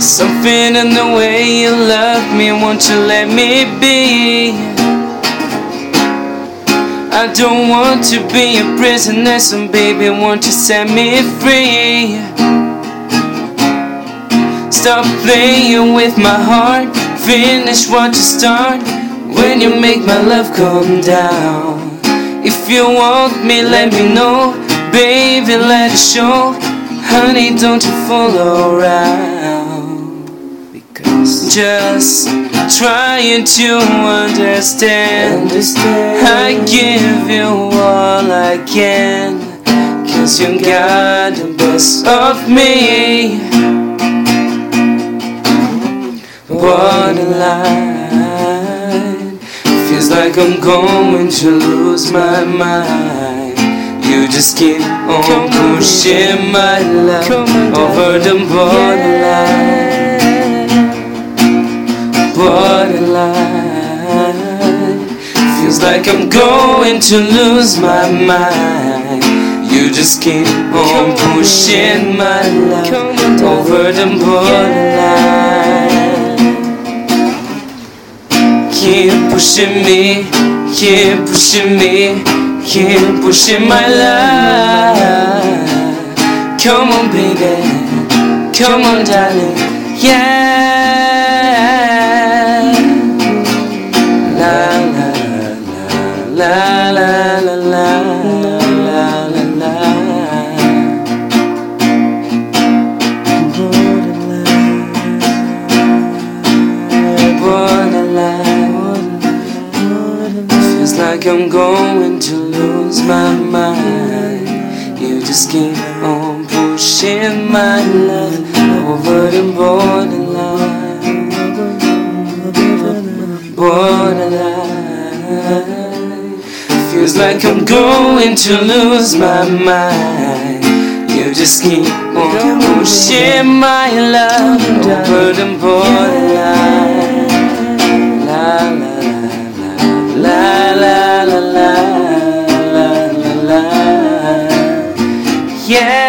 Something in the way you love me, won't you let me be? I don't want to be a prisoner, so baby, won't you set me free? Stop playing with my heart, finish what you start. When you make my love come down. If you want me, let me know, baby, let it show. Honey, don't you fool around. Just trying to understand. I give you all I can. Cause you got the best of me. What a line. Feels like I'm going to lose my mind. You just keep on pushing my love over the borderline. Like I'm going to lose my mind. You just keep on pushing my love over the borderline. Keep pushing me, keep pushing me, keep pushing my love. Come on, baby, come on, darling, yeah. La la la la la la la. Feels like I'm going to lose my mind. You just keep on pushing my love over the borderline. Borderline. Feels like I'm going to lose my mind. You just keep on pushing my love over the borderline. La la la la la la la la. Yeah.